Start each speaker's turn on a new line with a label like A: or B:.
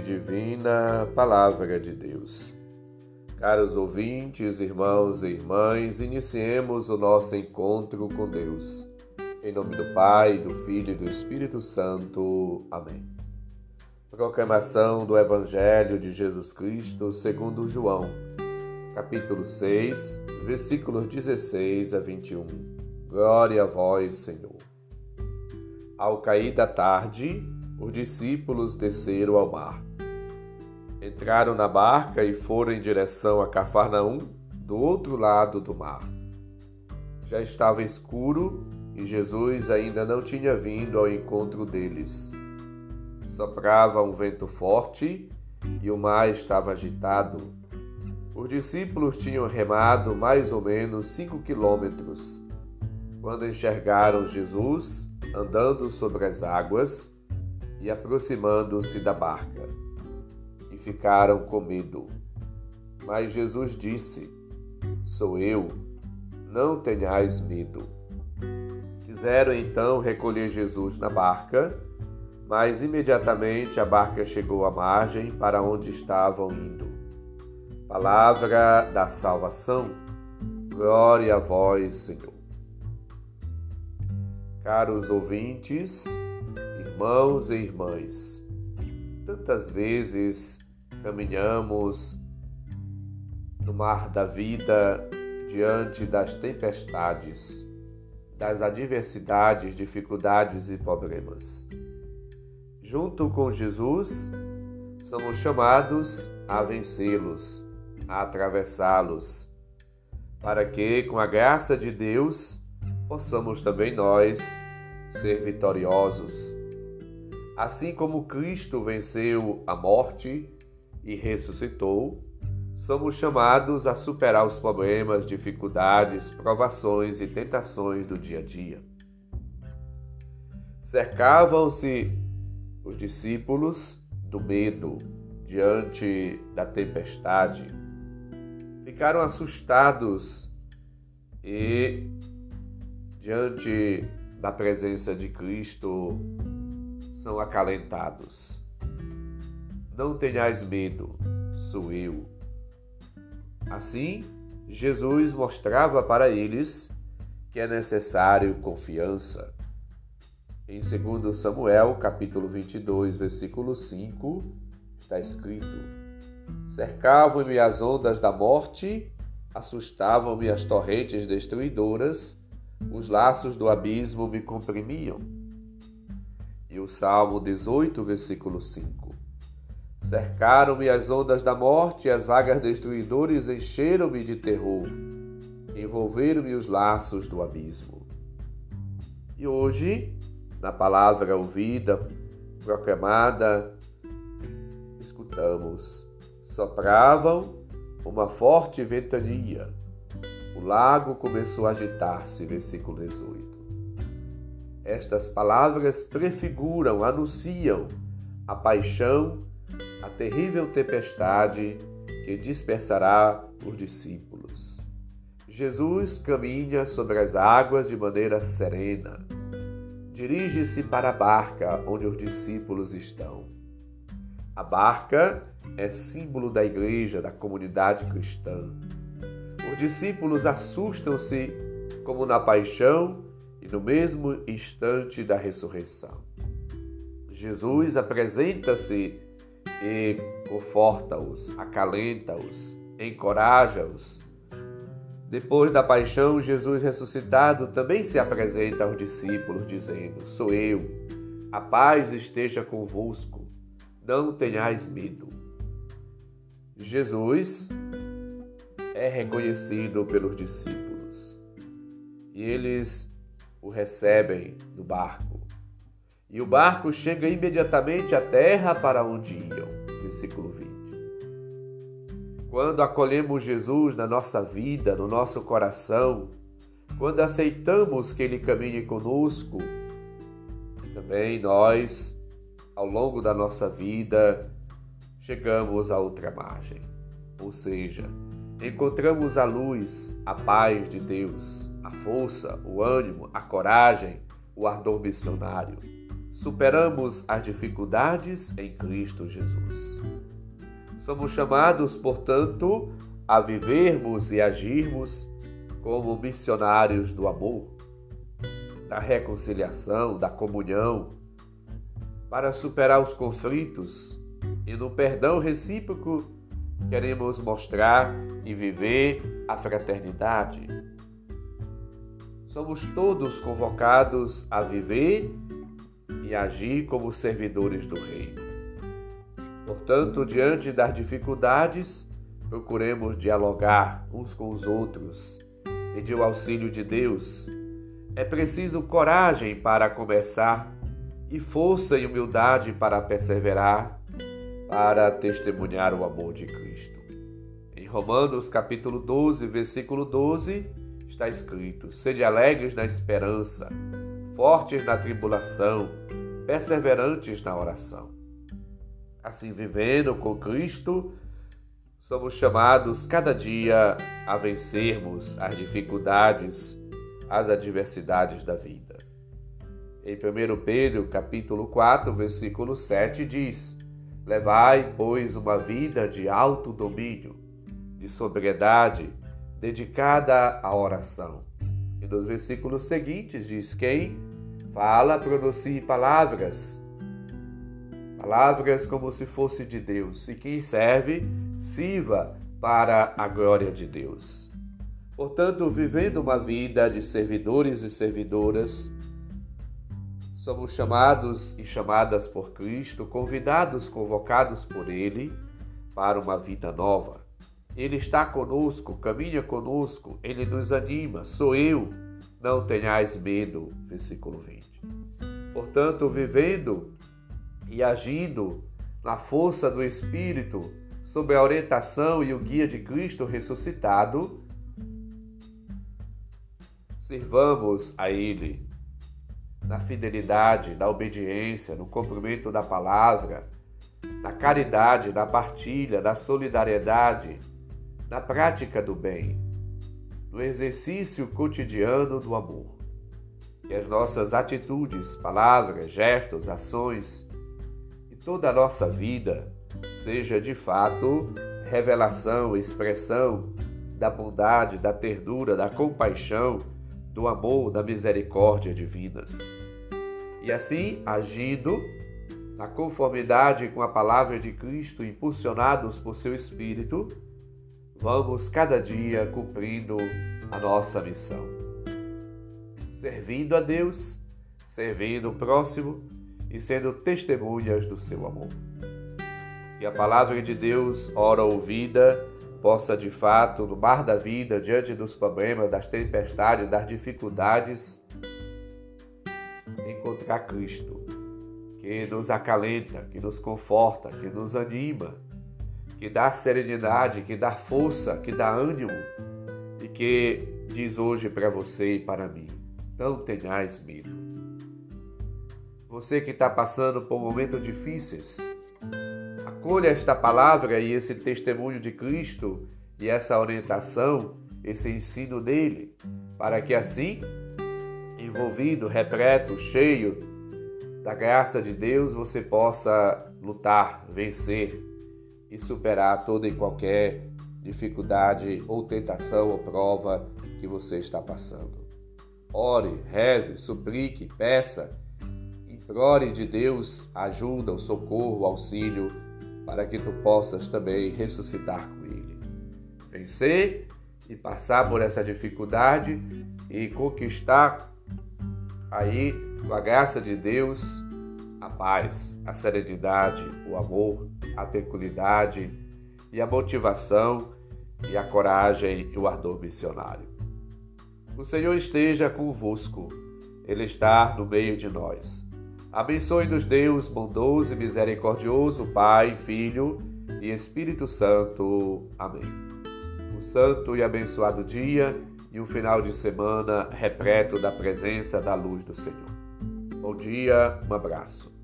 A: Divina, Palavra de Deus. Caros ouvintes, irmãos e irmãs, iniciemos o nosso encontro com Deus. Em nome do Pai, do Filho e do Espírito Santo. Amém. Proclamação do Evangelho de Jesus Cristo segundo João, capítulo 6, versículos 16 a 21. Glória a vós, Senhor. Ao cair da tarde, os discípulos desceram ao mar. Entraram na barca e foram em direção a Cafarnaum, do outro lado do mar. Já estava escuro e Jesus ainda não tinha vindo ao encontro deles. Soprava um vento forte e o mar estava agitado. Os discípulos tinham remado mais ou menos cinco quilômetros quando enxergaram Jesus andando sobre as águas e aproximando-se da barca, e ficaram com medo. Mas Jesus disse: Sou eu, não tenhais medo. Quiseram então recolher Jesus na barca, mas imediatamente a barca chegou à margem para onde estavam indo. Palavra da salvação, glória a vós, Senhor. Caros ouvintes, Irmãos e irmãs, tantas vezes caminhamos no mar da vida diante das tempestades, das adversidades, dificuldades e problemas. Junto com Jesus, somos chamados a vencê-los, a atravessá-los, para que, com a graça de Deus, possamos também nós ser vitoriosos Assim como Cristo venceu a morte e ressuscitou, somos chamados a superar os problemas, dificuldades, provações e tentações do dia a dia. Cercavam-se os discípulos do medo diante da tempestade. Ficaram assustados e, diante da presença de Cristo, são acalentados. Não tenhais medo, sou eu. Assim, Jesus mostrava para eles que é necessário confiança. Em 2 Samuel, capítulo 22, versículo 5, está escrito: Cercavam-me as ondas da morte, assustavam-me as torrentes destruidoras, os laços do abismo me comprimiam. E o Salmo 18, versículo 5. Cercaram-me as ondas da morte e as vagas destruidores encheram-me de terror. Envolveram-me os laços do abismo. E hoje, na palavra ouvida, proclamada, escutamos: sopravam uma forte ventania. O lago começou a agitar-se, versículo 18. Estas palavras prefiguram, anunciam a paixão, a terrível tempestade que dispersará os discípulos. Jesus caminha sobre as águas de maneira serena. Dirige-se para a barca onde os discípulos estão. A barca é símbolo da igreja, da comunidade cristã. Os discípulos assustam-se como na paixão no mesmo instante da ressurreição. Jesus apresenta-se e conforta-os, acalenta-os, encoraja-os. Depois da paixão, Jesus ressuscitado também se apresenta aos discípulos, dizendo: Sou eu, a paz esteja convosco, não tenhais medo. Jesus é reconhecido pelos discípulos e eles o recebem no barco. E o barco chega imediatamente à terra para onde iam. Versículo 20. Quando acolhemos Jesus na nossa vida, no nosso coração, quando aceitamos que Ele caminhe conosco, também nós, ao longo da nossa vida, chegamos à outra margem. Ou seja, encontramos a luz, a paz de Deus, a força, o ânimo, a coragem, o ardor missionário. superamos as dificuldades em Cristo Jesus. Somos chamados, portanto, a vivermos e agirmos como missionários do amor, da reconciliação, da comunhão, para superar os conflitos e no perdão recíproco queremos mostrar e viver a fraternidade. Somos todos convocados a viver e agir como servidores do Reino. Portanto, diante das dificuldades, procuremos dialogar uns com os outros, pedir o auxílio de Deus. É preciso coragem para começar e força e humildade para perseverar, para testemunhar o amor de Cristo. Em Romanos capítulo 12, versículo 12, está escrito: Sede alegres na esperança, fortes na tribulação, perseverantes na oração. Assim, vivendo com Cristo, somos chamados cada dia a vencermos as dificuldades, as adversidades da vida. Em 1 Pedro, capítulo 4, versículo 7 diz: Levai, pois, uma vida de alto domínio, de sobriedade, dedicada à oração. E nos versículos seguintes diz: Quem fala, pronuncie palavras, palavras como se fosse de Deus, e quem serve, sirva para a glória de Deus. Portanto, vivendo uma vida de servidores e servidoras, Somos chamados e chamadas por Cristo, convidados, convocados por Ele para uma vida nova. Ele está conosco, caminha conosco, Ele nos anima. Sou eu, não tenhais medo. Versículo 20. Portanto, vivendo e agindo na força do Espírito, sob a orientação e o guia de Cristo ressuscitado, sirvamos a Ele na fidelidade, na obediência, no cumprimento da palavra, na caridade, na partilha, na solidariedade, na prática do bem, no exercício cotidiano do amor. Que as nossas atitudes, palavras, gestos, ações e toda a nossa vida seja de fato revelação, expressão da bondade, da ternura, da compaixão, do amor, da misericórdia divinas. E assim, agindo na conformidade com a palavra de Cristo, impulsionados por seu Espírito, vamos cada dia cumprindo a nossa missão. Servindo a Deus, servindo o próximo e sendo testemunhas do seu amor. Que a palavra de Deus, ora ouvida, possa de fato, no mar da vida, diante dos problemas, das tempestades, das dificuldades, encontrar Cristo, que nos acalenta, que nos conforta, que nos anima, que dá serenidade, que dá força, que dá ânimo e que diz hoje para você e para mim: não tenhais medo. Você que está passando por momentos difíceis, acolha esta palavra e esse testemunho de Cristo e essa orientação, esse ensino dele, para que assim envolvido, repleto, cheio da graça de Deus, você possa lutar, vencer e superar toda e qualquer dificuldade ou tentação ou prova que você está passando. Ore, reze, suplique, peça, implore de Deus ajuda, o socorro, o auxílio, para que tu possas também ressuscitar com Ele. Vencer e passar por essa dificuldade e conquistar aí, com a graça de Deus, a paz, a serenidade, o amor, a tranquilidade e a motivação e a coragem e o ardor missionário. O Senhor esteja convosco, Ele está no meio de nós. Abençoe-nos Deus bondoso e misericordioso, Pai, Filho e Espírito Santo. Amém. Um santo e abençoado dia e um final de semana repleto da presença da luz do Senhor. Bom dia, um abraço.